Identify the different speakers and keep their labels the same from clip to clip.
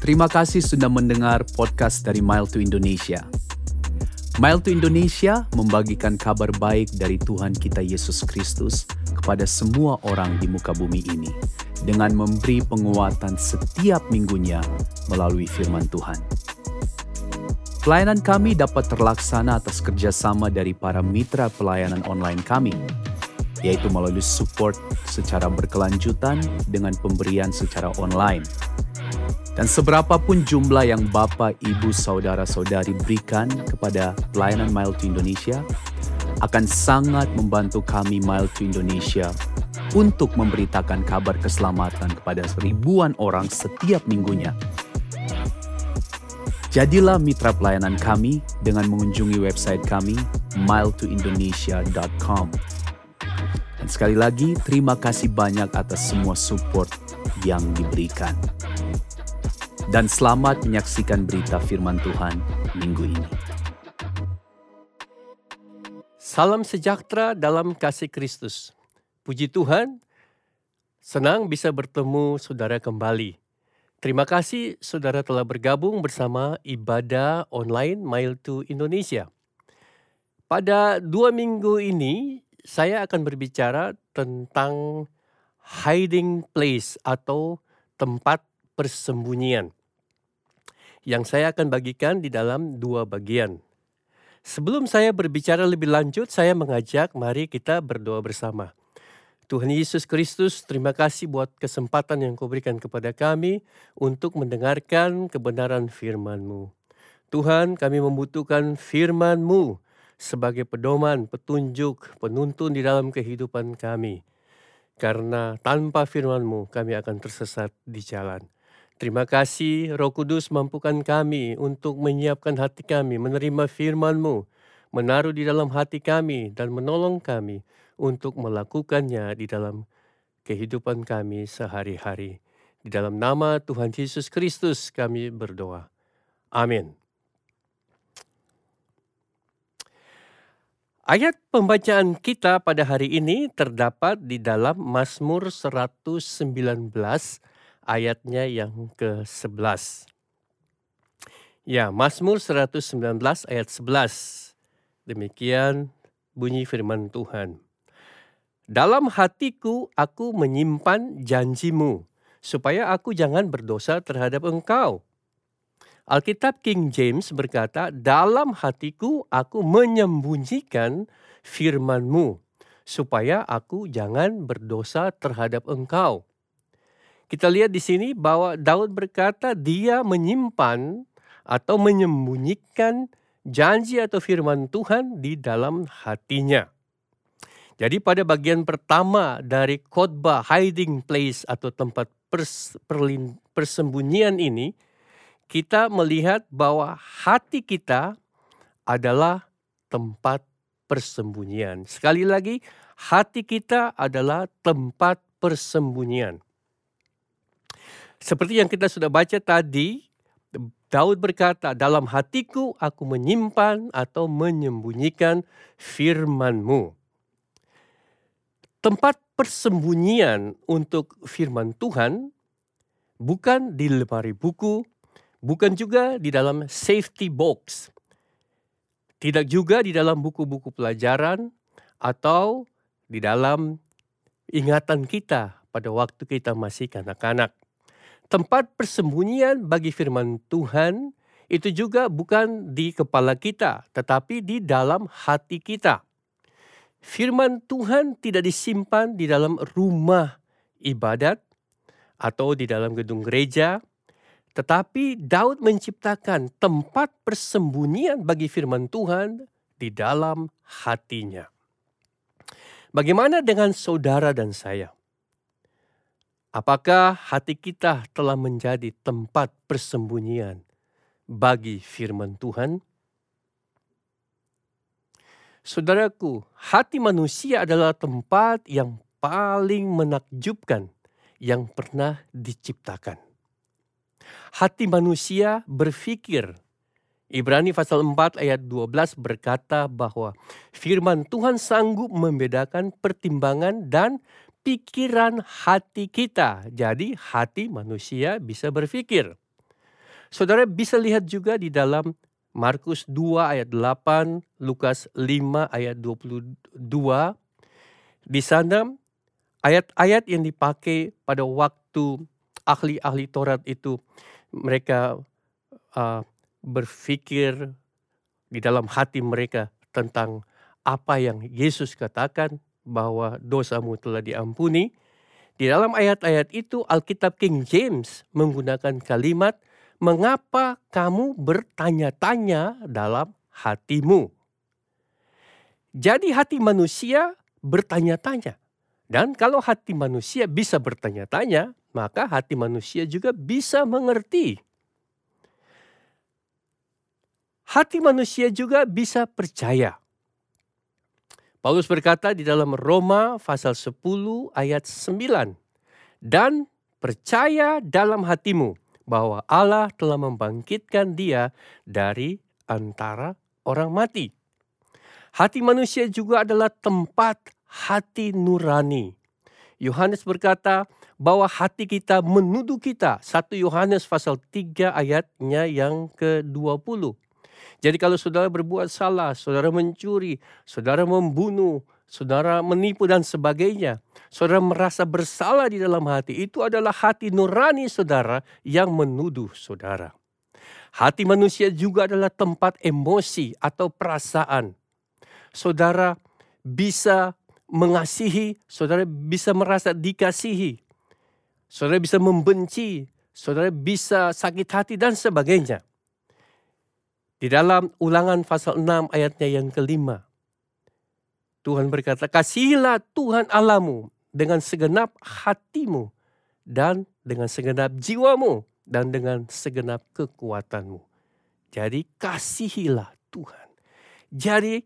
Speaker 1: Terima kasih sudah mendengar podcast dari Mile to Indonesia. Mile to Indonesia membagikan kabar baik dari Tuhan kita Yesus Kristus kepada semua orang di muka bumi ini dengan memberi penguatan setiap minggunya melalui firman Tuhan. Pelayanan kami dapat terlaksana atas kerjasama dari para mitra pelayanan online kami, yaitu melalui support secara berkelanjutan dengan pemberian secara online dan seberapapun jumlah yang Bapak, Ibu, Saudara-saudari berikan kepada pelayanan Mile to Indonesia akan sangat membantu kami Mile to Indonesia untuk memberitakan kabar keselamatan kepada ribuan orang setiap minggunya. Jadilah mitra pelayanan kami dengan mengunjungi website kami miletoindonesia.com. Dan sekali lagi, terima kasih banyak atas semua support yang diberikan dan selamat menyaksikan berita firman Tuhan minggu ini.
Speaker 2: Salam sejahtera dalam kasih Kristus. Puji Tuhan, senang bisa bertemu saudara kembali. Terima kasih saudara telah bergabung bersama ibadah online Mile to Indonesia. Pada dua minggu ini, saya akan berbicara tentang hiding place atau tempat persembunyian yang saya akan bagikan di dalam dua bagian. Sebelum saya berbicara lebih lanjut, saya mengajak mari kita berdoa bersama. Tuhan Yesus Kristus, terima kasih buat kesempatan yang kau berikan kepada kami untuk mendengarkan kebenaran firman-Mu. Tuhan, kami membutuhkan firman-Mu sebagai pedoman, petunjuk, penuntun di dalam kehidupan kami. Karena tanpa firman-Mu, kami akan tersesat di jalan. Terima kasih Roh Kudus mampukan kami untuk menyiapkan hati kami menerima firman-Mu, menaruh di dalam hati kami dan menolong kami untuk melakukannya di dalam kehidupan kami sehari-hari. Di dalam nama Tuhan Yesus Kristus kami berdoa. Amin. Ayat pembacaan kita pada hari ini terdapat di dalam Mazmur 119 ayatnya yang ke-11. Ya, Mazmur 119 ayat 11. Demikian bunyi firman Tuhan. Dalam hatiku aku menyimpan janjimu, supaya aku jangan berdosa terhadap engkau. Alkitab King James berkata, dalam hatiku aku menyembunyikan firmanmu, supaya aku jangan berdosa terhadap engkau. Kita lihat di sini bahwa Daud berkata dia menyimpan atau menyembunyikan janji atau firman Tuhan di dalam hatinya. Jadi pada bagian pertama dari khotbah hiding place atau tempat persembunyian ini, kita melihat bahwa hati kita adalah tempat persembunyian. Sekali lagi, hati kita adalah tempat persembunyian. Seperti yang kita sudah baca tadi, Daud berkata, dalam hatiku aku menyimpan atau menyembunyikan firmanmu. Tempat persembunyian untuk firman Tuhan bukan di lemari buku, bukan juga di dalam safety box. Tidak juga di dalam buku-buku pelajaran atau di dalam ingatan kita pada waktu kita masih kanak-kanak tempat persembunyian bagi firman Tuhan itu juga bukan di kepala kita, tetapi di dalam hati kita. Firman Tuhan tidak disimpan di dalam rumah ibadat atau di dalam gedung gereja, tetapi Daud menciptakan tempat persembunyian bagi firman Tuhan di dalam hatinya. Bagaimana dengan saudara dan saya? Apakah hati kita telah menjadi tempat persembunyian bagi firman Tuhan? Saudaraku, hati manusia adalah tempat yang paling menakjubkan yang pernah diciptakan. Hati manusia berpikir. Ibrani pasal 4 ayat 12 berkata bahwa firman Tuhan sanggup membedakan pertimbangan dan pikiran hati kita. Jadi hati manusia bisa berpikir. Saudara bisa lihat juga di dalam Markus 2 ayat 8, Lukas 5 ayat 22. Di sana ayat-ayat yang dipakai pada waktu ahli-ahli Taurat itu mereka uh, berpikir di dalam hati mereka tentang apa yang Yesus katakan bahwa dosamu telah diampuni. Di dalam ayat-ayat itu Alkitab King James menggunakan kalimat mengapa kamu bertanya-tanya dalam hatimu. Jadi hati manusia bertanya-tanya. Dan kalau hati manusia bisa bertanya-tanya, maka hati manusia juga bisa mengerti. Hati manusia juga bisa percaya. Paulus berkata di dalam Roma pasal 10 ayat 9. Dan percaya dalam hatimu bahwa Allah telah membangkitkan dia dari antara orang mati. Hati manusia juga adalah tempat hati nurani. Yohanes berkata bahwa hati kita menuduh kita. 1 Yohanes pasal 3 ayatnya yang ke-20. Jadi kalau saudara berbuat salah, saudara mencuri, saudara membunuh, saudara menipu dan sebagainya, saudara merasa bersalah di dalam hati, itu adalah hati nurani saudara yang menuduh saudara. Hati manusia juga adalah tempat emosi atau perasaan. Saudara bisa mengasihi, saudara bisa merasa dikasihi. Saudara bisa membenci, saudara bisa sakit hati dan sebagainya. Di dalam ulangan pasal 6 ayatnya yang kelima. Tuhan berkata, kasihilah Tuhan Allahmu dengan segenap hatimu dan dengan segenap jiwamu dan dengan segenap kekuatanmu. Jadi kasihilah Tuhan. Jadi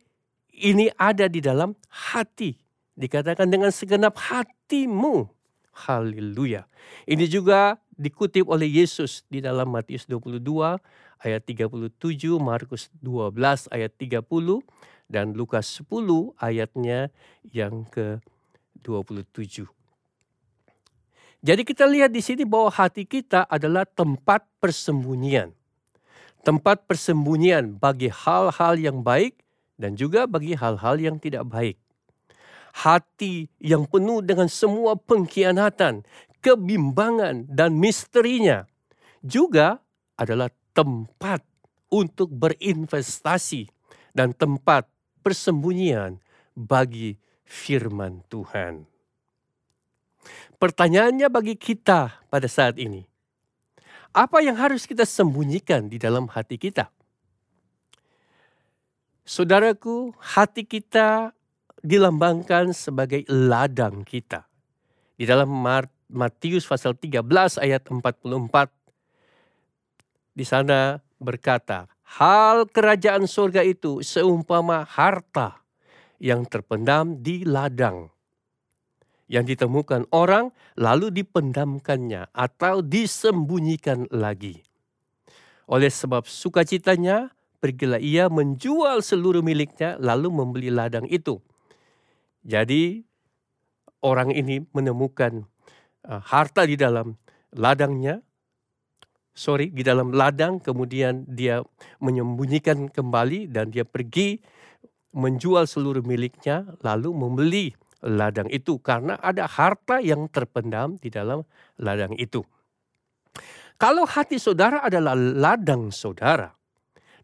Speaker 2: ini ada di dalam hati. Dikatakan dengan segenap hatimu. Haleluya. Ini juga dikutip oleh Yesus di dalam Matius 22 ayat 37, Markus 12 ayat 30, dan Lukas 10 ayatnya yang ke-27. Jadi kita lihat di sini bahwa hati kita adalah tempat persembunyian. Tempat persembunyian bagi hal-hal yang baik dan juga bagi hal-hal yang tidak baik. Hati yang penuh dengan semua pengkhianatan, kebimbangan, dan misterinya juga adalah tempat untuk berinvestasi dan tempat persembunyian bagi firman Tuhan. Pertanyaannya bagi kita pada saat ini, apa yang harus kita sembunyikan di dalam hati kita? Saudaraku, hati kita dilambangkan sebagai ladang kita. Di dalam Matius pasal 13 ayat 44, di sana berkata, hal kerajaan surga itu seumpama harta yang terpendam di ladang yang ditemukan orang lalu dipendamkannya atau disembunyikan lagi. Oleh sebab sukacitanya, pergilah ia menjual seluruh miliknya lalu membeli ladang itu. Jadi orang ini menemukan uh, harta di dalam ladangnya, sorry di dalam ladang, kemudian dia menyembunyikan kembali dan dia pergi menjual seluruh miliknya lalu membeli ladang itu karena ada harta yang terpendam di dalam ladang itu. Kalau hati saudara adalah ladang saudara,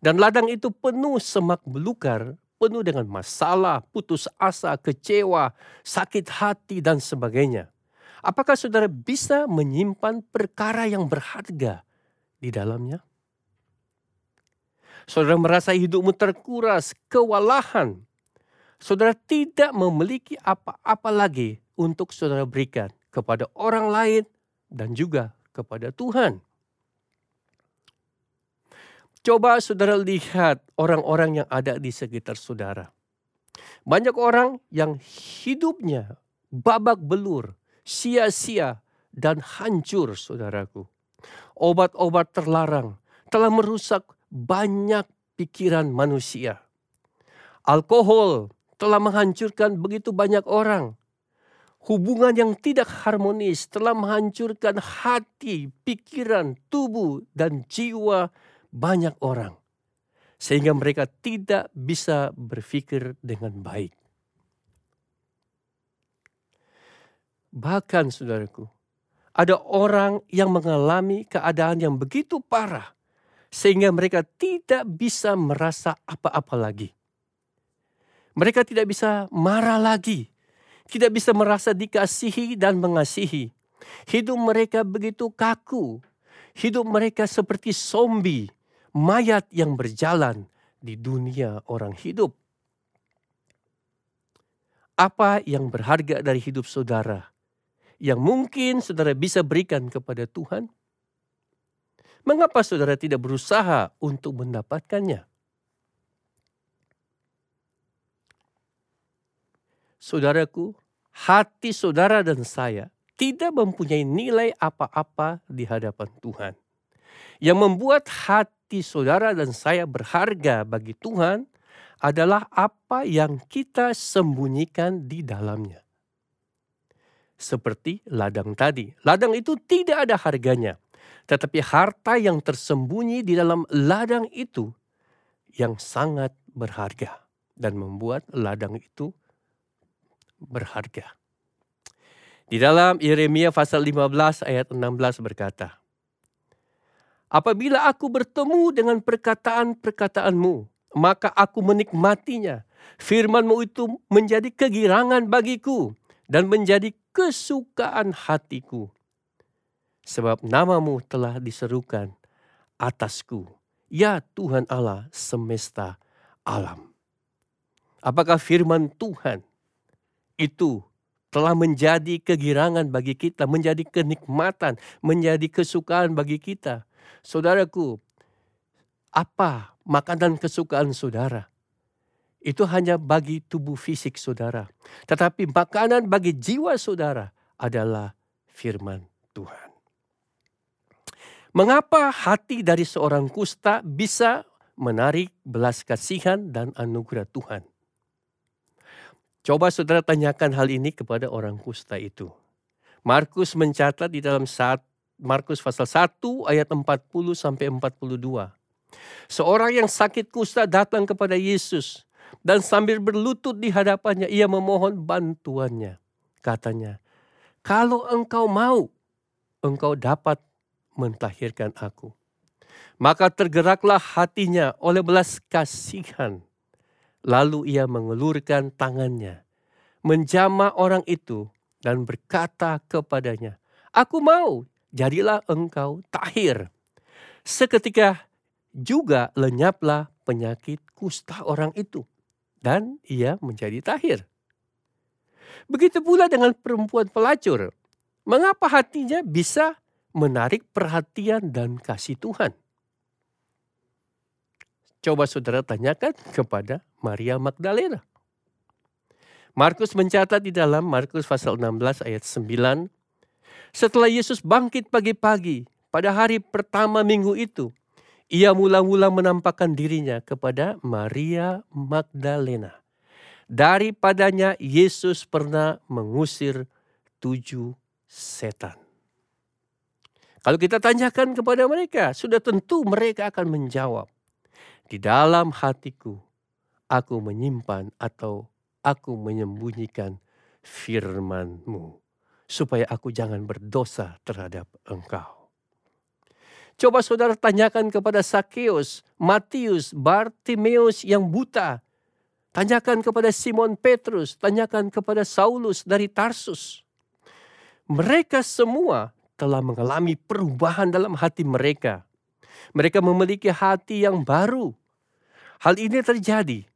Speaker 2: dan ladang itu penuh semak belukar, penuh dengan masalah, putus asa, kecewa, sakit hati, dan sebagainya. Apakah saudara bisa menyimpan perkara yang berharga di dalamnya? Saudara merasa hidupmu terkuras, kewalahan, saudara tidak memiliki apa-apa lagi untuk saudara berikan kepada orang lain dan juga kepada Tuhan. Coba saudara lihat orang-orang yang ada di sekitar saudara. Banyak orang yang hidupnya babak belur, sia-sia, dan hancur saudaraku. Obat-obat terlarang telah merusak banyak pikiran manusia. Alkohol telah menghancurkan begitu banyak orang. hubungan yang tidak harmonis telah menghancurkan hati, pikiran, tubuh, dan jiwa banyak orang, sehingga mereka tidak bisa berpikir dengan baik. Bahkan, saudaraku, ada orang yang mengalami keadaan yang begitu parah, sehingga mereka tidak bisa merasa apa-apa lagi. Mereka tidak bisa marah lagi, tidak bisa merasa dikasihi dan mengasihi. Hidup mereka begitu kaku, hidup mereka seperti zombie, mayat yang berjalan di dunia orang hidup. Apa yang berharga dari hidup saudara? yang mungkin saudara bisa berikan kepada Tuhan? Mengapa saudara tidak berusaha untuk mendapatkannya? Saudaraku, hati saudara dan saya tidak mempunyai nilai apa-apa di hadapan Tuhan. Yang membuat hati saudara dan saya berharga bagi Tuhan adalah apa yang kita sembunyikan di dalamnya seperti ladang tadi. Ladang itu tidak ada harganya, tetapi harta yang tersembunyi di dalam ladang itu yang sangat berharga dan membuat ladang itu berharga. Di dalam Yeremia pasal 15 ayat 16 berkata, Apabila aku bertemu dengan perkataan-perkataanmu, maka aku menikmatinya. Firmanmu itu menjadi kegirangan bagiku dan menjadi kesukaan hatiku. Sebab namamu telah diserukan atasku. Ya Tuhan Allah semesta alam. Apakah firman Tuhan itu telah menjadi kegirangan bagi kita, menjadi kenikmatan, menjadi kesukaan bagi kita. Saudaraku, apa makanan kesukaan saudara? itu hanya bagi tubuh fisik saudara. Tetapi makanan bagi jiwa saudara adalah firman Tuhan. Mengapa hati dari seorang kusta bisa menarik belas kasihan dan anugerah Tuhan? Coba saudara tanyakan hal ini kepada orang kusta itu. Markus mencatat di dalam saat Markus pasal 1 ayat 40 sampai 42. Seorang yang sakit kusta datang kepada Yesus dan sambil berlutut di hadapannya ia memohon bantuannya. Katanya, kalau engkau mau, engkau dapat mentahirkan aku. Maka tergeraklah hatinya oleh belas kasihan. Lalu ia mengelurkan tangannya, menjama orang itu dan berkata kepadanya, Aku mau, jadilah engkau tahir. Seketika juga lenyaplah penyakit kusta orang itu dan ia menjadi tahir. Begitu pula dengan perempuan pelacur. Mengapa hatinya bisa menarik perhatian dan kasih Tuhan? Coba saudara tanyakan kepada Maria Magdalena. Markus mencatat di dalam Markus pasal 16 ayat 9. Setelah Yesus bangkit pagi-pagi pada hari pertama minggu itu, ia mula-mula menampakkan dirinya kepada Maria Magdalena. Daripadanya Yesus pernah mengusir tujuh setan. Kalau kita tanyakan kepada mereka, sudah tentu mereka akan menjawab. Di dalam hatiku, aku menyimpan atau aku menyembunyikan firmanmu. Supaya aku jangan berdosa terhadap engkau. Coba saudara tanyakan kepada Sakeus, Matius, Bartimeus yang buta. Tanyakan kepada Simon Petrus, tanyakan kepada Saulus dari Tarsus. Mereka semua telah mengalami perubahan dalam hati mereka. Mereka memiliki hati yang baru. Hal ini terjadi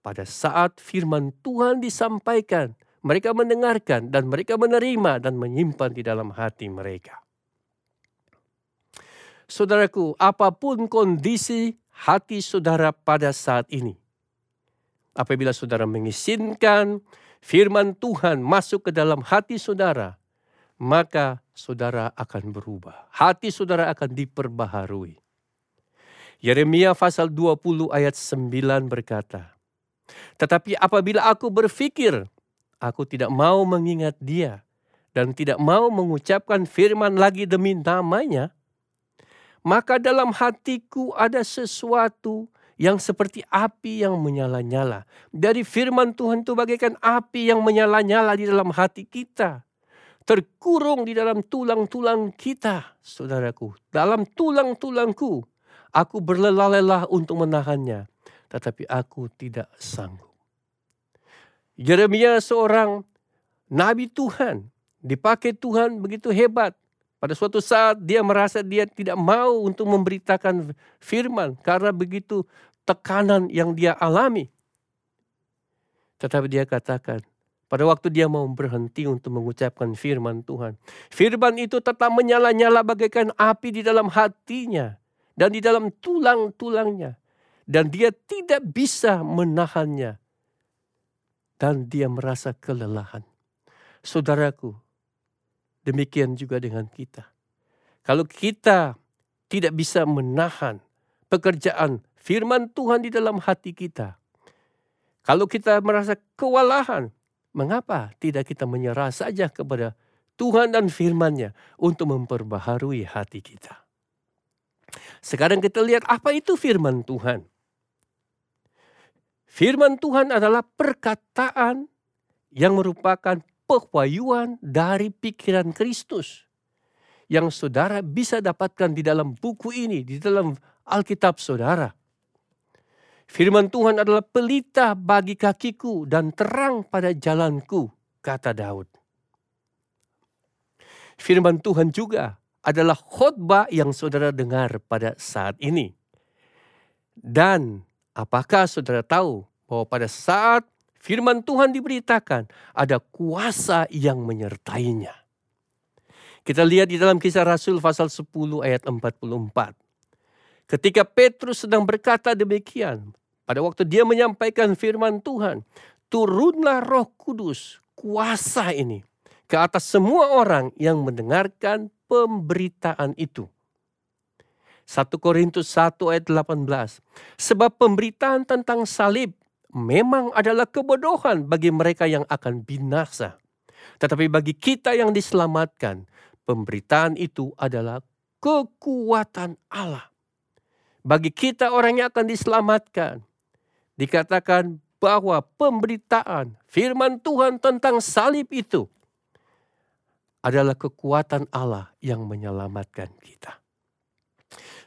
Speaker 2: pada saat firman Tuhan disampaikan. Mereka mendengarkan dan mereka menerima dan menyimpan di dalam hati mereka. Saudaraku, apa pun kondisi hati saudara pada saat ini, apabila saudara mengizinkan firman Tuhan masuk ke dalam hati saudara, maka saudara akan berubah. Hati saudara akan diperbaharui. Yeremia pasal 20 ayat 9 berkata, Tetapi apabila aku berpikir aku tidak mau mengingat dia dan tidak mau mengucapkan firman lagi demi namanya, maka dalam hatiku ada sesuatu yang seperti api yang menyala-nyala. Dari firman Tuhan itu bagaikan api yang menyala-nyala di dalam hati kita. Terkurung di dalam tulang-tulang kita, saudaraku. Dalam tulang-tulangku, aku berlelah-lelah untuk menahannya. Tetapi aku tidak sanggup. Yeremia seorang nabi Tuhan dipakai Tuhan begitu hebat. Pada suatu saat dia merasa dia tidak mau untuk memberitakan firman karena begitu tekanan yang dia alami. Tetapi dia katakan, pada waktu dia mau berhenti untuk mengucapkan firman Tuhan. Firman itu tetap menyala-nyala bagaikan api di dalam hatinya dan di dalam tulang-tulangnya. Dan dia tidak bisa menahannya. Dan dia merasa kelelahan. Saudaraku, Demikian juga dengan kita. Kalau kita tidak bisa menahan pekerjaan firman Tuhan di dalam hati kita. Kalau kita merasa kewalahan, mengapa tidak kita menyerah saja kepada Tuhan dan firman-Nya untuk memperbaharui hati kita. Sekarang kita lihat apa itu firman Tuhan. Firman Tuhan adalah perkataan yang merupakan pewahyuan dari pikiran Kristus yang saudara bisa dapatkan di dalam buku ini, di dalam Alkitab saudara. Firman Tuhan adalah pelita bagi kakiku dan terang pada jalanku, kata Daud. Firman Tuhan juga adalah khotbah yang saudara dengar pada saat ini. Dan apakah saudara tahu bahwa pada saat Firman Tuhan diberitakan, ada kuasa yang menyertainya. Kita lihat di dalam kisah Rasul pasal 10 ayat 44. Ketika Petrus sedang berkata demikian, pada waktu dia menyampaikan firman Tuhan, turunlah roh kudus, kuasa ini, ke atas semua orang yang mendengarkan pemberitaan itu. 1 Korintus 1 ayat 18. Sebab pemberitaan tentang salib memang adalah kebodohan bagi mereka yang akan binasa. Tetapi bagi kita yang diselamatkan, pemberitaan itu adalah kekuatan Allah. Bagi kita orang yang akan diselamatkan, dikatakan bahwa pemberitaan firman Tuhan tentang salib itu adalah kekuatan Allah yang menyelamatkan kita.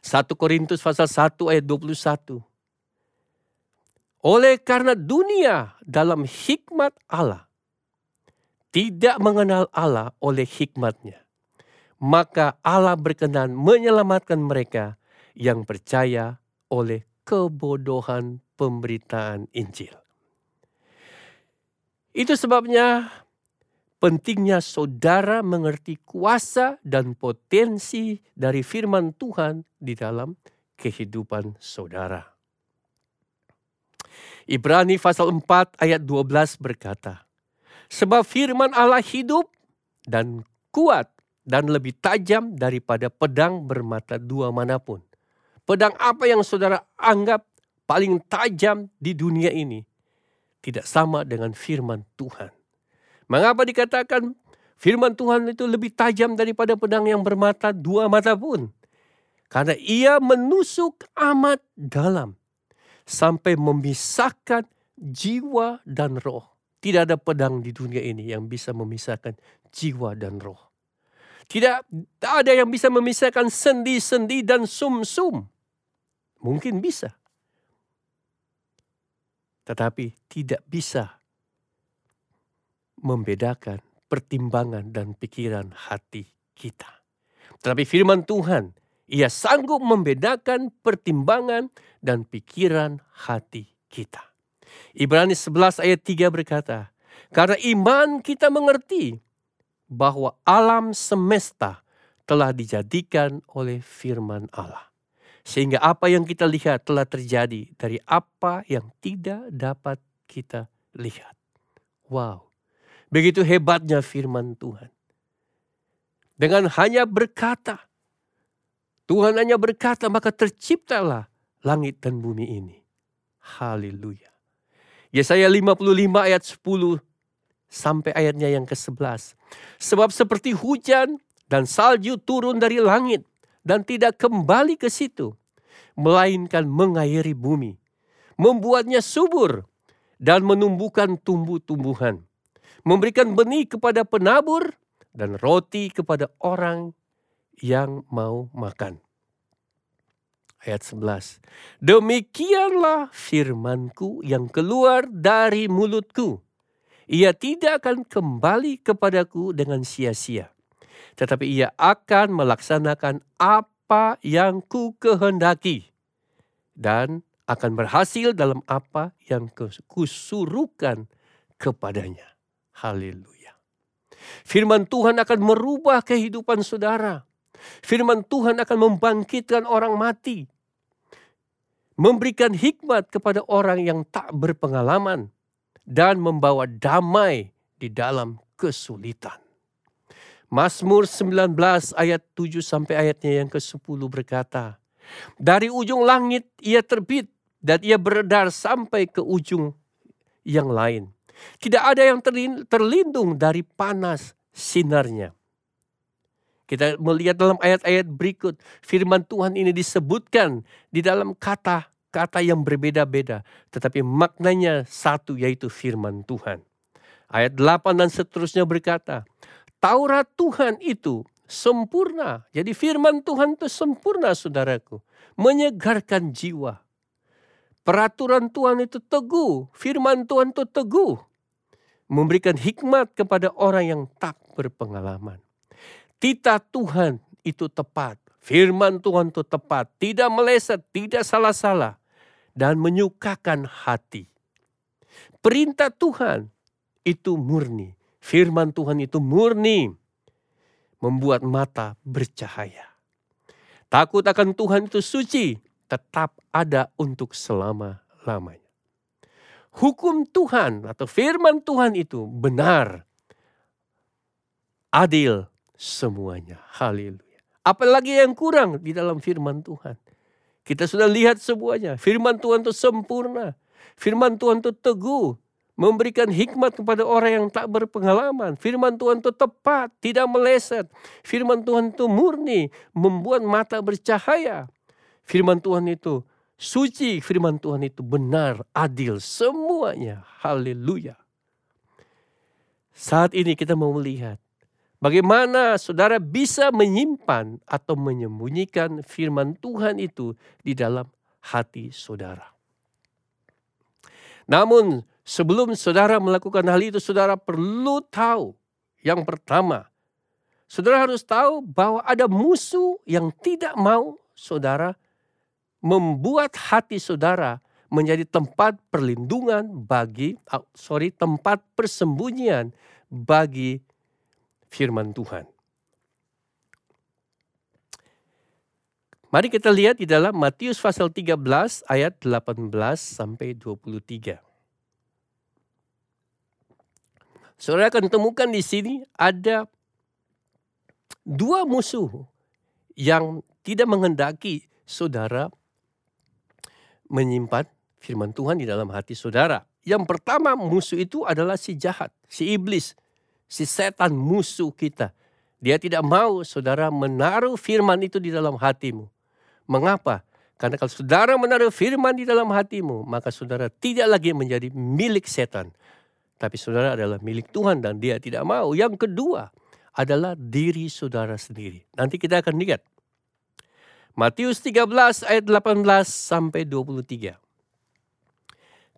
Speaker 2: 1 Korintus pasal 1 ayat 21. Oleh karena dunia dalam hikmat Allah tidak mengenal Allah oleh hikmatnya, maka Allah berkenan menyelamatkan mereka yang percaya oleh kebodohan pemberitaan Injil. Itu sebabnya pentingnya saudara mengerti kuasa dan potensi dari firman Tuhan di dalam kehidupan saudara. Ibrani pasal 4 ayat 12 berkata, Sebab firman Allah hidup dan kuat dan lebih tajam daripada pedang bermata dua mana pun. Pedang apa yang saudara anggap paling tajam di dunia ini tidak sama dengan firman Tuhan. Mengapa dikatakan firman Tuhan itu lebih tajam daripada pedang yang bermata dua mata pun? Karena ia menusuk amat dalam sampai memisahkan jiwa dan roh. Tidak ada pedang di dunia ini yang bisa memisahkan jiwa dan roh. Tidak ada yang bisa memisahkan sendi-sendi dan sum-sum. Mungkin bisa. Tetapi tidak bisa membedakan pertimbangan dan pikiran hati kita. Tetapi firman Tuhan ia sanggup membedakan pertimbangan dan pikiran hati kita. Ibrani 11 ayat 3 berkata, Karena iman kita mengerti bahwa alam semesta telah dijadikan oleh firman Allah. Sehingga apa yang kita lihat telah terjadi dari apa yang tidak dapat kita lihat. Wow, begitu hebatnya firman Tuhan. Dengan hanya berkata, Tuhan hanya berkata, maka terciptalah langit dan bumi ini. Haleluya. Yesaya 55 ayat 10 sampai ayatnya yang ke-11. Sebab seperti hujan dan salju turun dari langit dan tidak kembali ke situ, melainkan mengairi bumi, membuatnya subur dan menumbuhkan tumbuh-tumbuhan, memberikan benih kepada penabur dan roti kepada orang yang mau makan. Ayat 11. Demikianlah firmanku yang keluar dari mulutku. Ia tidak akan kembali kepadaku dengan sia-sia. Tetapi ia akan melaksanakan apa yang ku kehendaki. Dan akan berhasil dalam apa yang kusuruhkan kepadanya. Haleluya. Firman Tuhan akan merubah kehidupan saudara. Firman Tuhan akan membangkitkan orang mati. Memberikan hikmat kepada orang yang tak berpengalaman. Dan membawa damai di dalam kesulitan. Mazmur 19 ayat 7 sampai ayatnya yang ke-10 berkata, Dari ujung langit ia terbit dan ia beredar sampai ke ujung yang lain. Tidak ada yang terlindung dari panas sinarnya. Kita melihat dalam ayat-ayat berikut, firman Tuhan ini disebutkan di dalam kata-kata yang berbeda-beda. Tetapi maknanya satu yaitu firman Tuhan. Ayat 8 dan seterusnya berkata, Taurat Tuhan itu sempurna. Jadi firman Tuhan itu sempurna saudaraku. Menyegarkan jiwa. Peraturan Tuhan itu teguh. Firman Tuhan itu teguh. Memberikan hikmat kepada orang yang tak berpengalaman. Tita Tuhan itu tepat. Firman Tuhan itu tepat. Tidak meleset, tidak salah-salah. Dan menyukakan hati. Perintah Tuhan itu murni. Firman Tuhan itu murni. Membuat mata bercahaya. Takut akan Tuhan itu suci. Tetap ada untuk selama-lamanya. Hukum Tuhan atau firman Tuhan itu benar. Adil semuanya. Haleluya. Apalagi yang kurang di dalam firman Tuhan. Kita sudah lihat semuanya. Firman Tuhan itu sempurna. Firman Tuhan itu teguh. Memberikan hikmat kepada orang yang tak berpengalaman. Firman Tuhan itu tepat, tidak meleset. Firman Tuhan itu murni, membuat mata bercahaya. Firman Tuhan itu suci, firman Tuhan itu benar, adil, semuanya. Haleluya. Saat ini kita mau melihat Bagaimana saudara bisa menyimpan atau menyembunyikan firman Tuhan itu di dalam hati saudara. Namun sebelum saudara melakukan hal itu, saudara perlu tahu yang pertama, saudara harus tahu bahwa ada musuh yang tidak mau saudara membuat hati saudara menjadi tempat perlindungan bagi sorry tempat persembunyian bagi firman Tuhan. Mari kita lihat di dalam Matius pasal 13 ayat 18 sampai 23. Saudara akan temukan di sini ada dua musuh yang tidak menghendaki saudara menyimpan firman Tuhan di dalam hati saudara. Yang pertama musuh itu adalah si jahat, si iblis si setan musuh kita. Dia tidak mau saudara menaruh firman itu di dalam hatimu. Mengapa? Karena kalau saudara menaruh firman di dalam hatimu, maka saudara tidak lagi menjadi milik setan. Tapi saudara adalah milik Tuhan dan dia tidak mau. Yang kedua adalah diri saudara sendiri. Nanti kita akan lihat. Matius 13 ayat 18 sampai 23.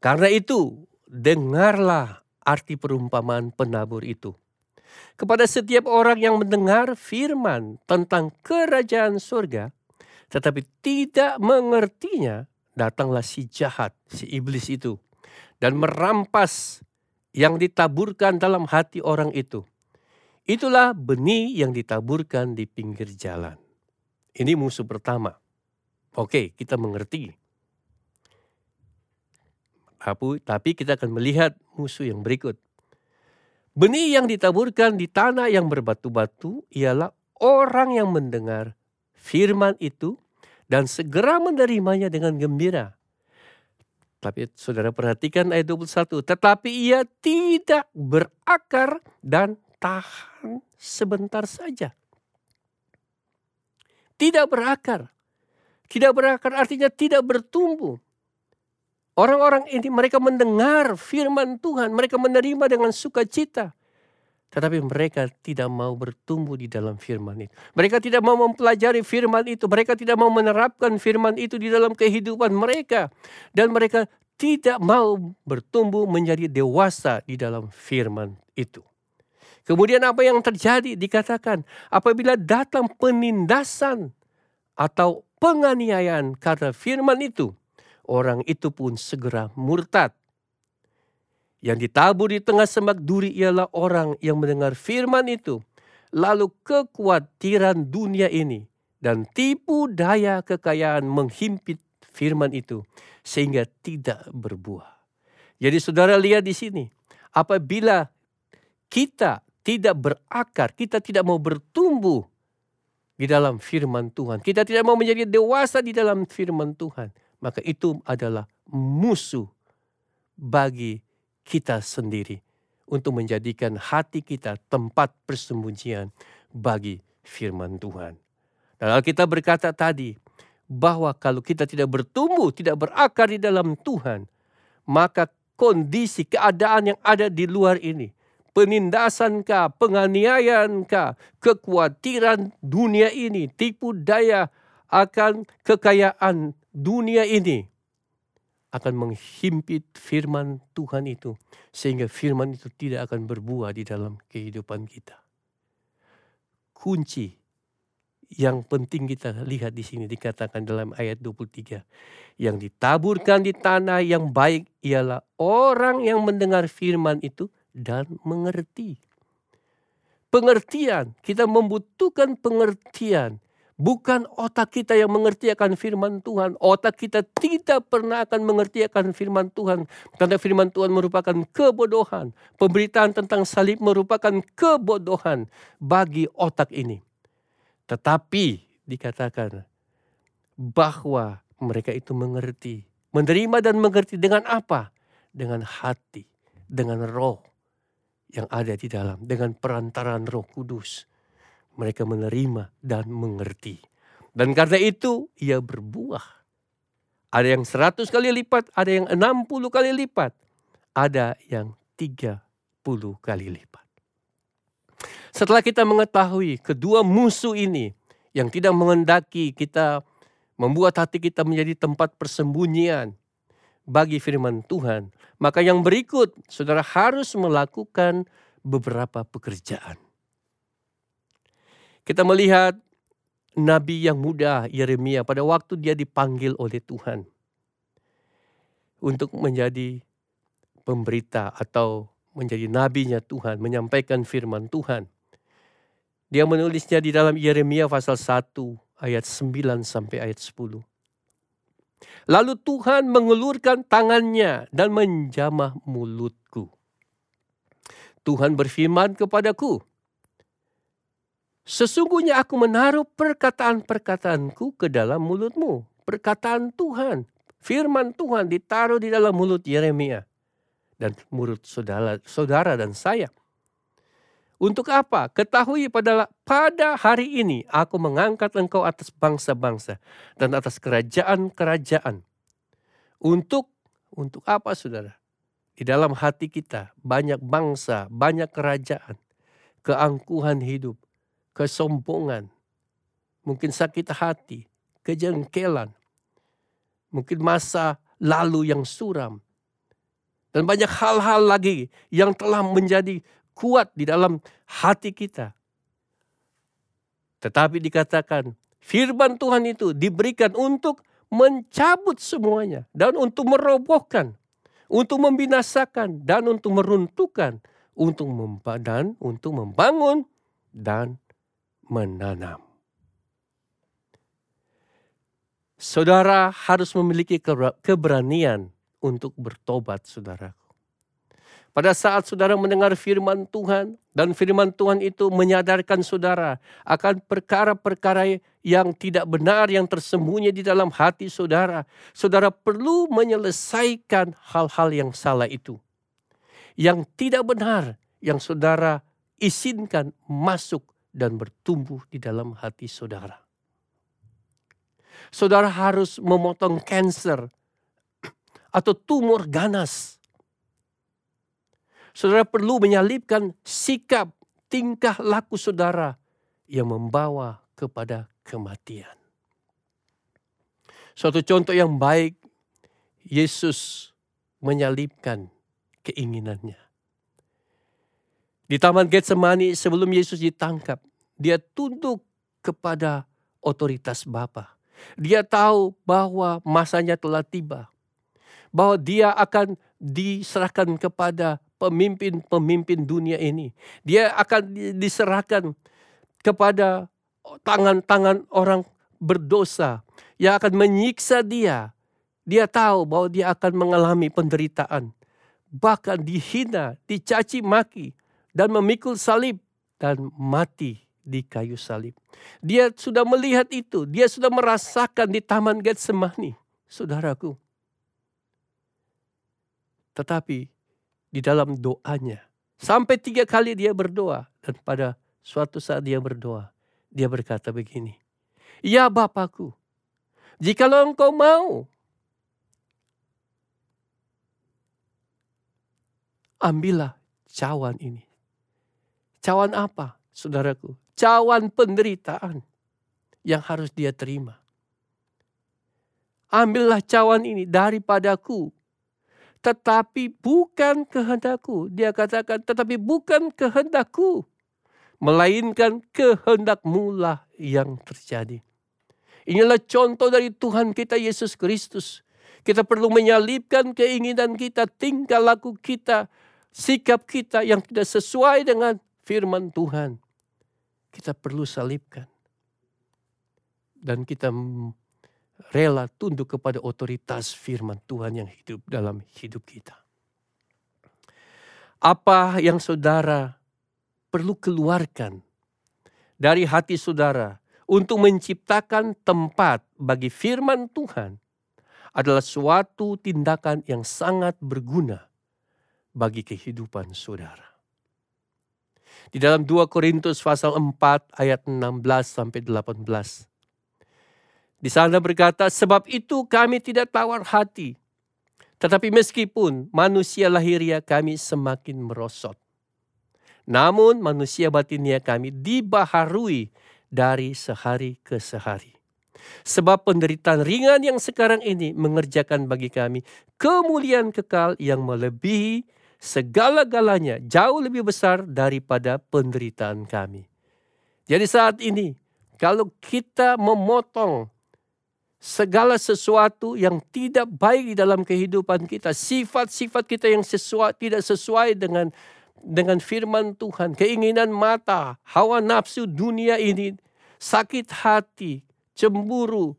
Speaker 2: Karena itu, dengarlah arti perumpamaan penabur itu kepada setiap orang yang mendengar firman tentang kerajaan surga, tetapi tidak mengertinya, datanglah si jahat, si iblis itu, dan merampas yang ditaburkan dalam hati orang itu. Itulah benih yang ditaburkan di pinggir jalan. Ini musuh pertama. Oke, kita mengerti. Tapi kita akan melihat musuh yang berikut. Benih yang ditaburkan di tanah yang berbatu-batu ialah orang yang mendengar firman itu dan segera menerimanya dengan gembira. Tapi saudara perhatikan ayat 21. Tetapi ia tidak berakar dan tahan sebentar saja. Tidak berakar. Tidak berakar artinya tidak bertumbuh. Orang-orang ini mereka mendengar firman Tuhan, mereka menerima dengan sukacita. Tetapi mereka tidak mau bertumbuh di dalam firman itu. Mereka tidak mau mempelajari firman itu. Mereka tidak mau menerapkan firman itu di dalam kehidupan mereka. Dan mereka tidak mau bertumbuh menjadi dewasa di dalam firman itu. Kemudian apa yang terjadi dikatakan apabila datang penindasan atau penganiayaan karena firman itu, orang itu pun segera murtad. Yang ditabur di tengah semak duri ialah orang yang mendengar firman itu, lalu kekhawatiran dunia ini dan tipu daya kekayaan menghimpit firman itu sehingga tidak berbuah. Jadi saudara lihat di sini, apabila kita tidak berakar, kita tidak mau bertumbuh di dalam firman Tuhan, kita tidak mau menjadi dewasa di dalam firman Tuhan, maka itu adalah musuh bagi kita sendiri untuk menjadikan hati kita tempat persembunyian bagi firman Tuhan. Dan Alkitab berkata tadi bahwa kalau kita tidak bertumbuh, tidak berakar di dalam Tuhan, maka kondisi keadaan yang ada di luar ini, penindasan kah, penganiayaan kah, kekhawatiran dunia ini, tipu daya akan kekayaan dunia ini, akan menghimpit firman Tuhan itu sehingga firman itu tidak akan berbuah di dalam kehidupan kita. Kunci yang penting kita lihat di sini dikatakan dalam ayat 23. Yang ditaburkan di tanah yang baik ialah orang yang mendengar firman itu dan mengerti. Pengertian, kita membutuhkan pengertian Bukan otak kita yang mengerti akan firman Tuhan. Otak kita tidak pernah akan mengerti akan firman Tuhan. Karena firman Tuhan merupakan kebodohan. Pemberitaan tentang salib merupakan kebodohan bagi otak ini. Tetapi dikatakan bahwa mereka itu mengerti. Menerima dan mengerti dengan apa? Dengan hati, dengan roh yang ada di dalam. Dengan perantaran roh kudus mereka menerima dan mengerti. Dan karena itu ia berbuah. Ada yang seratus kali lipat, ada yang enam puluh kali lipat, ada yang tiga puluh kali lipat. Setelah kita mengetahui kedua musuh ini yang tidak mengendaki kita membuat hati kita menjadi tempat persembunyian bagi firman Tuhan, maka yang berikut saudara harus melakukan beberapa pekerjaan. Kita melihat nabi yang muda Yeremia pada waktu dia dipanggil oleh Tuhan untuk menjadi pemberita atau menjadi nabinya Tuhan, menyampaikan firman Tuhan. Dia menulisnya di dalam Yeremia pasal 1 ayat 9 sampai ayat 10. Lalu Tuhan mengelurkan tangannya dan menjamah mulutku. Tuhan berfirman kepadaku, Sesungguhnya aku menaruh perkataan-perkataanku ke dalam mulutmu. Perkataan Tuhan, firman Tuhan ditaruh di dalam mulut Yeremia dan mulut saudara, saudara dan saya. Untuk apa? Ketahui pada pada hari ini aku mengangkat engkau atas bangsa-bangsa dan atas kerajaan-kerajaan. Untuk untuk apa saudara? Di dalam hati kita banyak bangsa, banyak kerajaan, keangkuhan hidup, kesombongan, mungkin sakit hati, kejengkelan, mungkin masa lalu yang suram, dan banyak hal-hal lagi yang telah menjadi kuat di dalam hati kita. Tetapi dikatakan firman Tuhan itu diberikan untuk mencabut semuanya dan untuk merobohkan, untuk membinasakan dan untuk meruntuhkan, untuk dan untuk membangun dan menanam. Saudara harus memiliki keberanian untuk bertobat, saudaraku. Pada saat saudara mendengar firman Tuhan dan firman Tuhan itu menyadarkan saudara akan perkara-perkara yang tidak benar yang tersembunyi di dalam hati saudara. Saudara perlu menyelesaikan hal-hal yang salah itu. Yang tidak benar yang saudara izinkan masuk dan bertumbuh di dalam hati saudara. Saudara harus memotong kanker atau tumor ganas Saudara perlu menyalipkan sikap, tingkah laku saudara yang membawa kepada kematian. Suatu contoh yang baik, Yesus menyalipkan keinginannya. Di Taman Getsemani sebelum Yesus ditangkap, dia tunduk kepada otoritas Bapa. Dia tahu bahwa masanya telah tiba. Bahwa dia akan diserahkan kepada pemimpin-pemimpin dunia ini. Dia akan diserahkan kepada tangan-tangan orang berdosa yang akan menyiksa dia. Dia tahu bahwa dia akan mengalami penderitaan. Bahkan dihina, dicaci maki, dan memikul salib dan mati di kayu salib. Dia sudah melihat itu, dia sudah merasakan di Taman Getsemani, saudaraku. Tetapi di dalam doanya. Sampai tiga kali dia berdoa. Dan pada suatu saat dia berdoa. Dia berkata begini. Ya Bapakku. Jikalau engkau mau. Ambillah cawan ini. Cawan apa saudaraku? Cawan penderitaan yang harus dia terima. Ambillah cawan ini daripadaku tetapi bukan kehendakku. Dia katakan, tetapi bukan kehendakku. Melainkan kehendakmu lah yang terjadi. Inilah contoh dari Tuhan kita Yesus Kristus. Kita perlu menyalipkan keinginan kita, tingkah laku kita, sikap kita yang tidak sesuai dengan firman Tuhan. Kita perlu salibkan. Dan kita rela tunduk kepada otoritas firman Tuhan yang hidup dalam hidup kita. Apa yang saudara perlu keluarkan dari hati saudara untuk menciptakan tempat bagi firman Tuhan adalah suatu tindakan yang sangat berguna bagi kehidupan saudara. Di dalam 2 Korintus pasal 4 ayat 16 sampai 18 di sana berkata, sebab itu kami tidak tawar hati. Tetapi meskipun manusia lahiriah kami semakin merosot. Namun manusia batinia kami dibaharui dari sehari ke sehari. Sebab penderitaan ringan yang sekarang ini mengerjakan bagi kami kemuliaan kekal yang melebihi segala-galanya jauh lebih besar daripada penderitaan kami. Jadi saat ini kalau kita memotong segala sesuatu yang tidak baik di dalam kehidupan kita, sifat-sifat kita yang sesuai, tidak sesuai dengan dengan firman Tuhan, keinginan mata, hawa nafsu dunia ini, sakit hati, cemburu,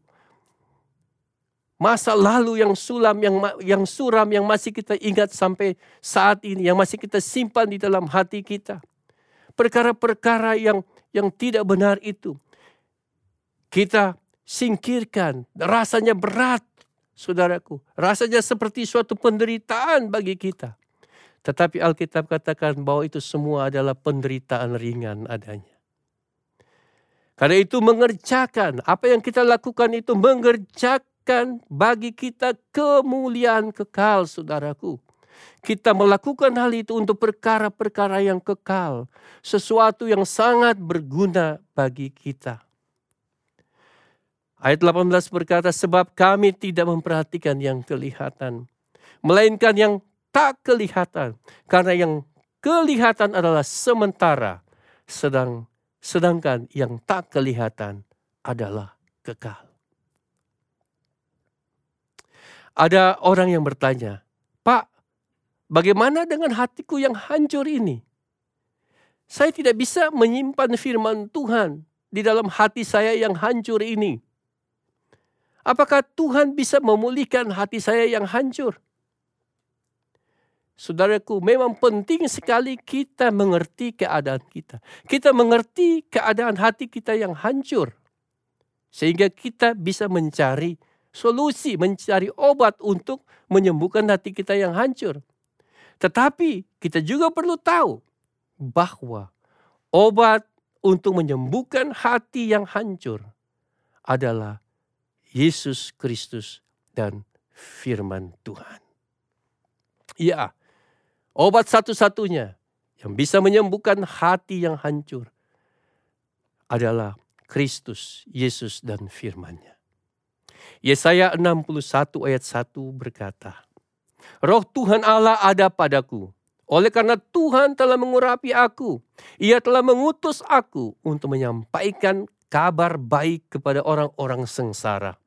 Speaker 2: masa lalu yang sulam, yang yang suram, yang masih kita ingat sampai saat ini, yang masih kita simpan di dalam hati kita. Perkara-perkara yang yang tidak benar itu. Kita singkirkan. Rasanya berat, saudaraku. Rasanya seperti suatu penderitaan bagi kita. Tetapi Alkitab katakan bahwa itu semua adalah penderitaan ringan adanya. Karena itu mengerjakan, apa yang kita lakukan itu mengerjakan bagi kita kemuliaan kekal saudaraku. Kita melakukan hal itu untuk perkara-perkara yang kekal. Sesuatu yang sangat berguna bagi kita. Ayat 18 berkata, sebab kami tidak memperhatikan yang kelihatan, melainkan yang tak kelihatan. Karena yang kelihatan adalah sementara, sedang sedangkan yang tak kelihatan adalah kekal. Ada orang yang bertanya, Pak, bagaimana dengan hatiku yang hancur ini? Saya tidak bisa menyimpan firman Tuhan di dalam hati saya yang hancur ini. Apakah Tuhan bisa memulihkan hati saya yang hancur? saudaraku, memang penting sekali kita mengerti keadaan kita. Kita mengerti keadaan hati kita yang hancur. Sehingga kita bisa mencari solusi, mencari obat untuk menyembuhkan hati kita yang hancur. Tetapi kita juga perlu tahu bahwa obat untuk menyembuhkan hati yang hancur adalah Yesus Kristus dan firman Tuhan. Ya, obat satu-satunya yang bisa menyembuhkan hati yang hancur adalah Kristus, Yesus dan firman-Nya. Yesaya 61 ayat 1 berkata, Roh Tuhan Allah ada padaku, oleh karena Tuhan telah mengurapi aku, Ia telah mengutus aku untuk menyampaikan kabar baik kepada orang-orang sengsara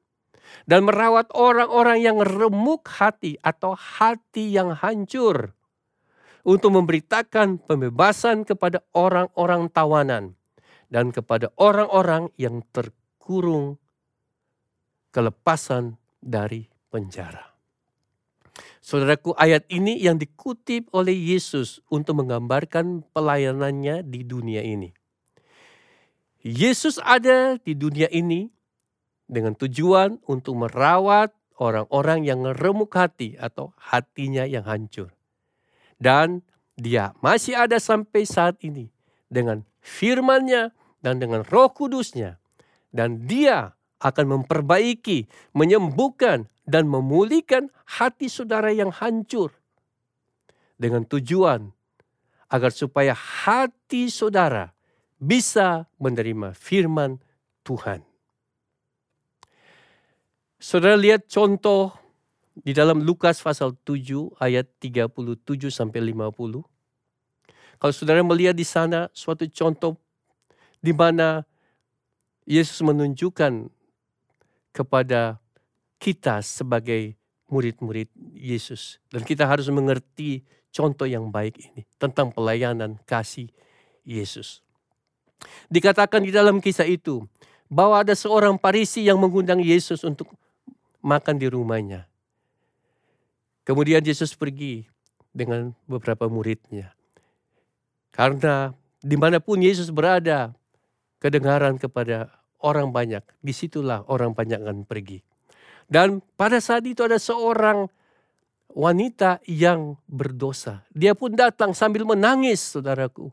Speaker 2: dan merawat orang-orang yang remuk hati atau hati yang hancur untuk memberitakan pembebasan kepada orang-orang tawanan dan kepada orang-orang yang terkurung kelepasan dari penjara. Saudaraku, ayat ini yang dikutip oleh Yesus untuk menggambarkan pelayanannya di dunia ini. Yesus ada di dunia ini dengan tujuan untuk merawat orang-orang yang remuk hati atau hatinya yang hancur. Dan dia masih ada sampai saat ini dengan firman-Nya dan dengan roh kudusnya. Dan dia akan memperbaiki, menyembuhkan, dan memulihkan hati saudara yang hancur. Dengan tujuan agar supaya hati saudara bisa menerima firman Tuhan. Saudara lihat contoh di dalam Lukas pasal 7 ayat 37 sampai 50. Kalau saudara melihat di sana suatu contoh di mana Yesus menunjukkan kepada kita sebagai murid-murid Yesus. Dan kita harus mengerti contoh yang baik ini tentang pelayanan kasih Yesus. Dikatakan di dalam kisah itu bahwa ada seorang Parisi yang mengundang Yesus untuk makan di rumahnya. Kemudian Yesus pergi dengan beberapa muridnya. Karena di mana pun Yesus berada, kedengaran kepada orang banyak. Di situlah orang banyak akan pergi. Dan pada saat itu ada seorang wanita yang berdosa. Dia pun datang sambil menangis, saudaraku.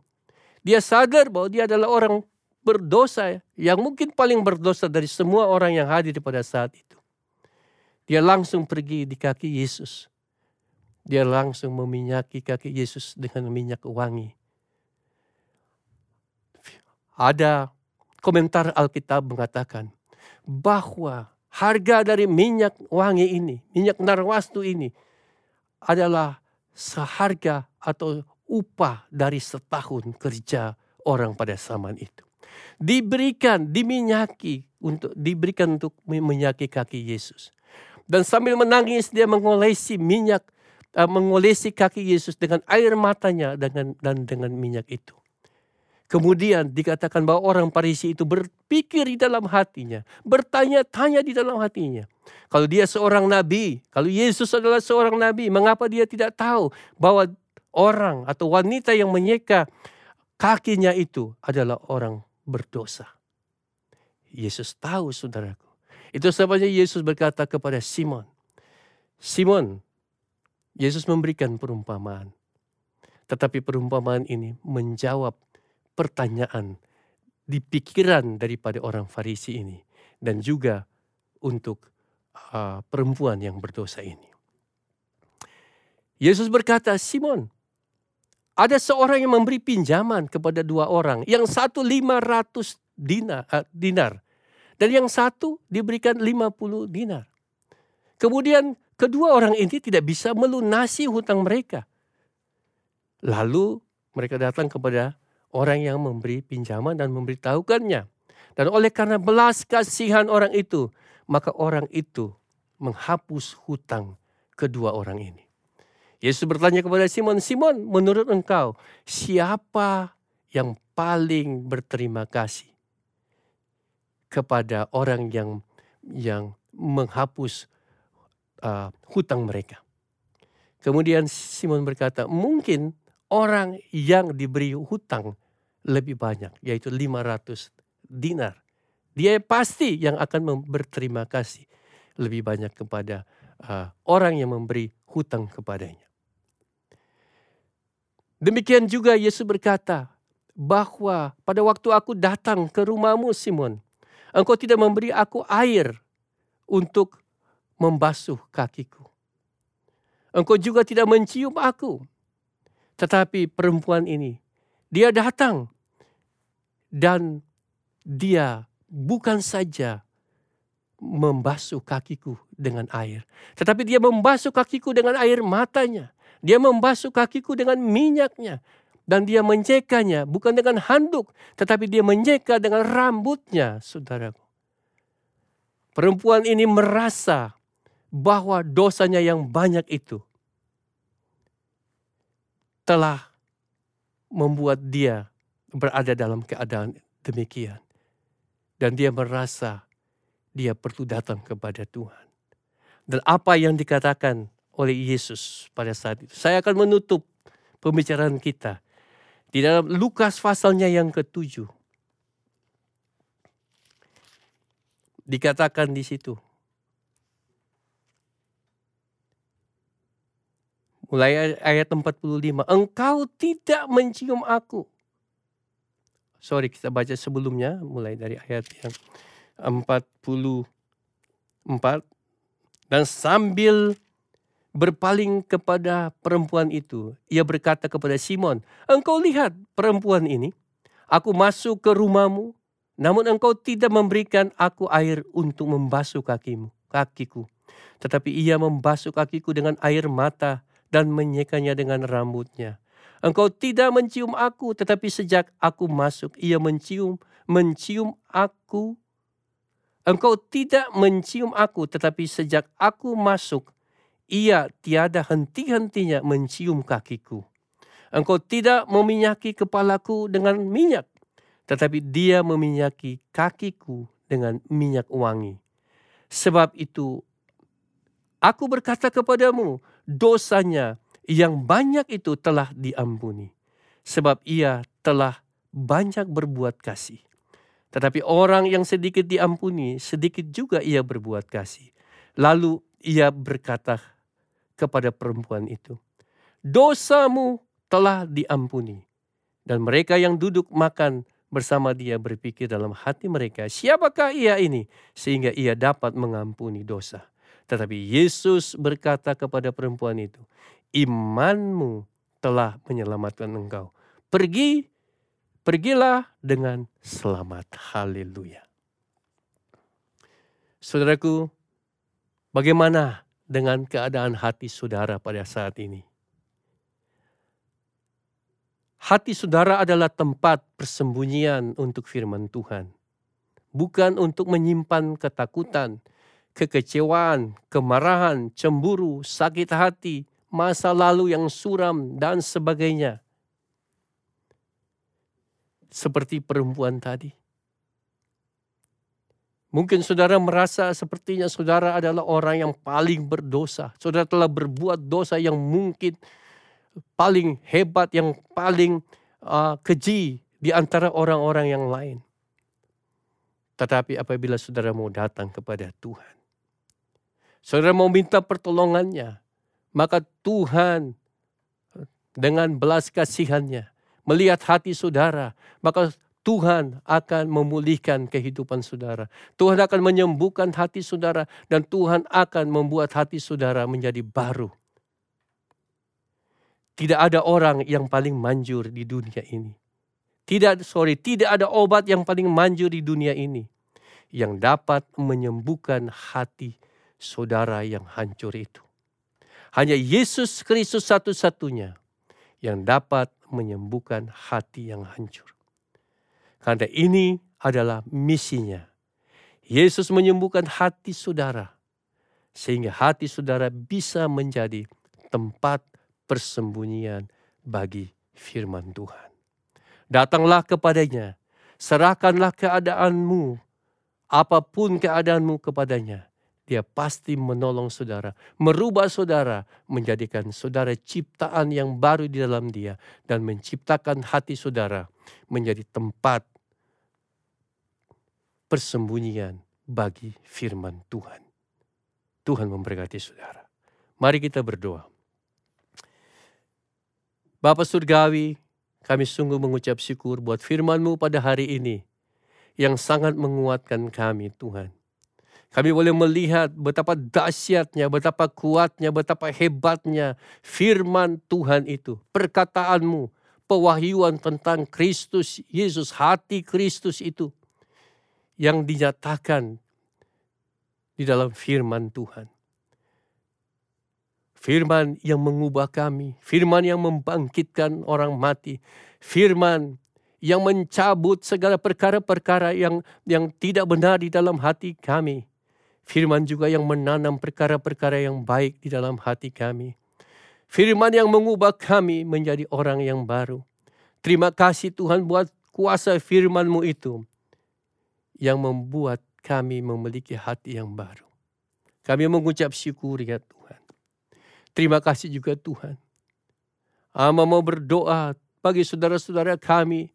Speaker 2: Dia sadar bahwa dia adalah orang berdosa yang mungkin paling berdosa dari semua orang yang hadir pada saat itu. Dia langsung pergi di kaki Yesus. Dia langsung meminyaki kaki Yesus dengan minyak wangi. Ada komentar Alkitab mengatakan bahwa harga dari minyak wangi ini, minyak narwastu ini adalah seharga atau upah dari setahun kerja orang pada zaman itu. Diberikan, diminyaki untuk diberikan untuk menyaki kaki Yesus. Dan sambil menangis dia mengolesi minyak, uh, mengolesi kaki Yesus dengan air matanya dengan dan dengan minyak itu. Kemudian dikatakan bahwa orang Parisi itu berpikir di dalam hatinya, bertanya-tanya di dalam hatinya. Kalau dia seorang nabi, kalau Yesus adalah seorang nabi, mengapa dia tidak tahu bahwa orang atau wanita yang menyeka kakinya itu adalah orang berdosa? Yesus tahu saudaraku. Itu sebabnya Yesus berkata kepada Simon, Simon, Yesus memberikan perumpamaan. Tetapi perumpamaan ini menjawab pertanyaan di pikiran daripada orang Farisi ini dan juga untuk uh, perempuan yang berdosa ini. Yesus berkata, Simon, ada seorang yang memberi pinjaman kepada dua orang, yang satu lima ratus dinar, uh, dinar dan yang satu diberikan lima puluh dinar. Kemudian kedua orang ini tidak bisa melunasi hutang mereka. Lalu mereka datang kepada orang yang memberi pinjaman dan memberitahukannya. Dan oleh karena belas kasihan orang itu, maka orang itu menghapus hutang kedua orang ini. Yesus bertanya kepada Simon, Simon, menurut engkau siapa yang paling berterima kasih kepada orang yang yang menghapus uh, hutang mereka? Kemudian Simon berkata, mungkin orang yang diberi hutang lebih banyak, yaitu 500 dinar. Dia pasti yang akan berterima kasih lebih banyak kepada uh, orang yang memberi hutang kepadanya. Demikian juga Yesus berkata bahwa pada waktu aku datang ke rumahmu Simon, engkau tidak memberi aku air untuk membasuh kakiku. Engkau juga tidak mencium aku. Tetapi perempuan ini, dia datang dan dia bukan saja membasuh kakiku dengan air, tetapi dia membasuh kakiku dengan air matanya. Dia membasuh kakiku dengan minyaknya dan dia mencekanya bukan dengan handuk, tetapi dia menyeka dengan rambutnya, saudaraku. Perempuan ini merasa bahwa dosanya yang banyak itu telah membuat dia berada dalam keadaan demikian. Dan dia merasa dia perlu datang kepada Tuhan. Dan apa yang dikatakan oleh Yesus pada saat itu. Saya akan menutup pembicaraan kita di dalam Lukas pasalnya yang ketujuh. Dikatakan di situ, Mulai ayat 45. Engkau tidak mencium aku. Sorry kita baca sebelumnya. Mulai dari ayat yang 44. Dan sambil berpaling kepada perempuan itu. Ia berkata kepada Simon, engkau lihat perempuan ini, aku masuk ke rumahmu, namun engkau tidak memberikan aku air untuk membasuh kakimu, kakiku. Tetapi ia membasuh kakiku dengan air mata dan menyekanya dengan rambutnya. Engkau tidak mencium aku, tetapi sejak aku masuk, ia mencium, mencium aku. Engkau tidak mencium aku, tetapi sejak aku masuk, ia tiada henti-hentinya mencium kakiku. Engkau tidak meminyaki kepalaku dengan minyak, tetapi dia meminyaki kakiku dengan minyak wangi. Sebab itu, aku berkata kepadamu, dosanya yang banyak itu telah diampuni. Sebab ia telah banyak berbuat kasih. Tetapi orang yang sedikit diampuni, sedikit juga ia berbuat kasih. Lalu ia berkata kepada perempuan itu, dosamu telah diampuni. Dan mereka yang duduk makan bersama dia berpikir dalam hati mereka, siapakah ia ini sehingga ia dapat mengampuni dosa. Tetapi Yesus berkata kepada perempuan itu, imanmu telah menyelamatkan engkau. Pergi, pergilah dengan selamat. Haleluya. Saudaraku, bagaimana dengan keadaan hati saudara pada saat ini? Hati saudara adalah tempat persembunyian untuk firman Tuhan, bukan untuk menyimpan ketakutan, kekecewaan, kemarahan, cemburu, sakit hati, masa lalu yang suram, dan sebagainya. Seperti perempuan tadi. Mungkin saudara merasa sepertinya saudara adalah orang yang paling berdosa. Saudara telah berbuat dosa yang mungkin paling hebat, yang paling uh, keji di antara orang-orang yang lain. Tetapi apabila saudara mau datang kepada Tuhan, saudara mau minta pertolongannya, maka Tuhan dengan belas kasihannya melihat hati saudara, maka Tuhan akan memulihkan kehidupan saudara. Tuhan akan menyembuhkan hati saudara dan Tuhan akan membuat hati saudara menjadi baru. Tidak ada orang yang paling manjur di dunia ini. Tidak, sorry, tidak ada obat yang paling manjur di dunia ini yang dapat menyembuhkan hati saudara yang hancur itu. Hanya Yesus Kristus satu-satunya yang dapat menyembuhkan hati yang hancur. Karena ini adalah misinya. Yesus menyembuhkan hati saudara sehingga hati saudara bisa menjadi tempat persembunyian bagi firman Tuhan. Datanglah kepadanya, serahkanlah keadaanmu, apa pun keadaanmu kepadanya dia pasti menolong saudara, merubah saudara, menjadikan saudara ciptaan yang baru di dalam dia, dan menciptakan hati saudara menjadi tempat persembunyian bagi firman Tuhan. Tuhan memberkati saudara. Mari kita berdoa. Bapak Surgawi, kami sungguh mengucap syukur buat firman-Mu pada hari ini yang sangat menguatkan kami Tuhan. Kami boleh melihat betapa dahsyatnya, betapa kuatnya, betapa hebatnya firman Tuhan itu. Perkataanmu, pewahyuan tentang Kristus Yesus, hati Kristus itu. Yang dinyatakan di dalam firman Tuhan. Firman yang mengubah kami, firman yang membangkitkan orang mati, firman yang mencabut segala perkara-perkara yang yang tidak benar di dalam hati kami Firman juga yang menanam perkara-perkara yang baik di dalam hati kami. Firman yang mengubah kami menjadi orang yang baru. Terima kasih Tuhan buat kuasa firman-Mu itu yang membuat kami memiliki hati yang baru. Kami mengucap syukur ya Tuhan. Terima kasih juga Tuhan. Ama mau berdoa bagi saudara-saudara kami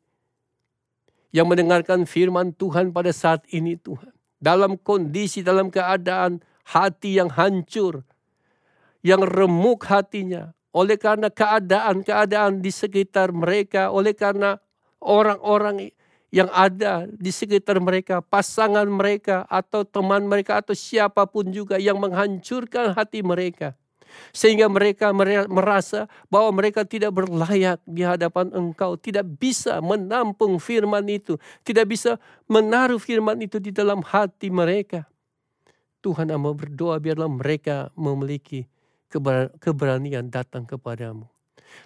Speaker 2: yang mendengarkan firman Tuhan pada saat ini Tuhan dalam kondisi, dalam keadaan hati yang hancur, yang remuk hatinya, oleh karena keadaan-keadaan di sekitar mereka, oleh karena orang-orang yang ada di sekitar mereka, pasangan mereka, atau teman mereka, atau siapa pun juga yang menghancurkan hati mereka. Sehingga mereka merasa bahwa mereka tidak berlayak di hadapan engkau. Tidak bisa menampung firman itu. Tidak bisa menaruh firman itu di dalam hati mereka. Tuhan mau berdoa biarlah mereka memiliki keberanian datang kepadamu.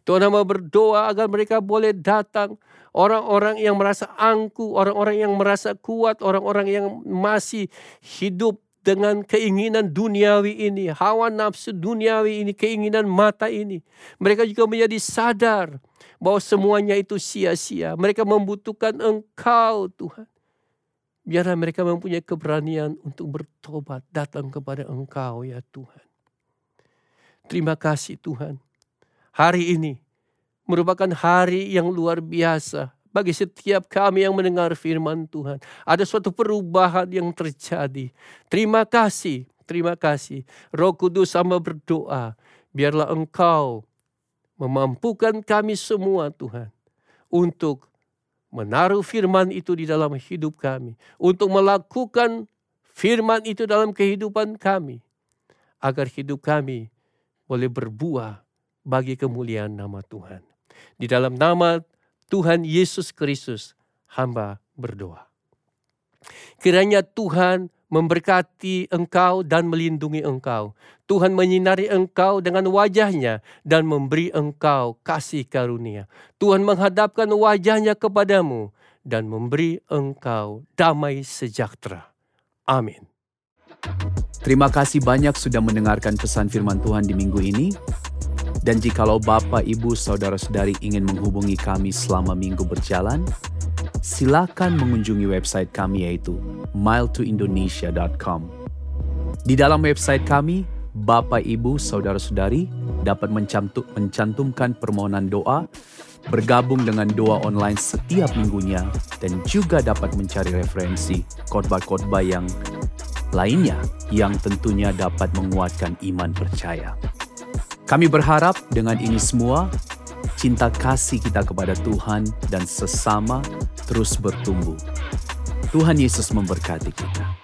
Speaker 2: Tuhan mau berdoa agar mereka boleh datang. Orang-orang yang merasa angku, orang-orang yang merasa kuat, orang-orang yang masih hidup dengan keinginan duniawi ini, hawa nafsu duniawi ini, keinginan mata ini. Mereka juga menjadi sadar bahwa semuanya itu sia-sia. Mereka membutuhkan Engkau, Tuhan. Biarlah mereka mempunyai keberanian untuk bertobat, datang kepada Engkau, ya Tuhan. Terima kasih, Tuhan. Hari ini merupakan hari yang luar biasa bagi setiap kami yang mendengar firman Tuhan. Ada suatu perubahan yang terjadi. Terima kasih, terima kasih. Roh Kudus sama berdoa, biarlah Engkau memampukan kami semua Tuhan untuk menaruh firman itu di dalam hidup kami, untuk melakukan firman itu dalam kehidupan kami, agar hidup kami boleh berbuah bagi kemuliaan nama Tuhan. Di dalam nama Tuhan Yesus Kristus, hamba berdoa. Kiranya Tuhan memberkati engkau dan melindungi engkau. Tuhan menyinari engkau dengan wajahnya dan memberi engkau kasih karunia. Tuhan menghadapkan wajahnya kepadamu dan memberi engkau damai sejahtera. Amin.
Speaker 1: Terima kasih banyak sudah mendengarkan pesan firman Tuhan di minggu ini. Dan jikalau Bapak, Ibu, Saudara-saudari ingin menghubungi kami selama minggu berjalan, silakan mengunjungi website kami yaitu miletoindonesia.com. Di dalam website kami, Bapak, Ibu, Saudara-saudari dapat mencantumkan permohonan doa, bergabung dengan doa online setiap minggunya, dan juga dapat mencari referensi khotbah-khotbah yang lainnya yang tentunya dapat menguatkan iman percaya. Kami berharap dengan ini semua, cinta kasih kita kepada Tuhan dan sesama terus bertumbuh. Tuhan Yesus memberkati kita.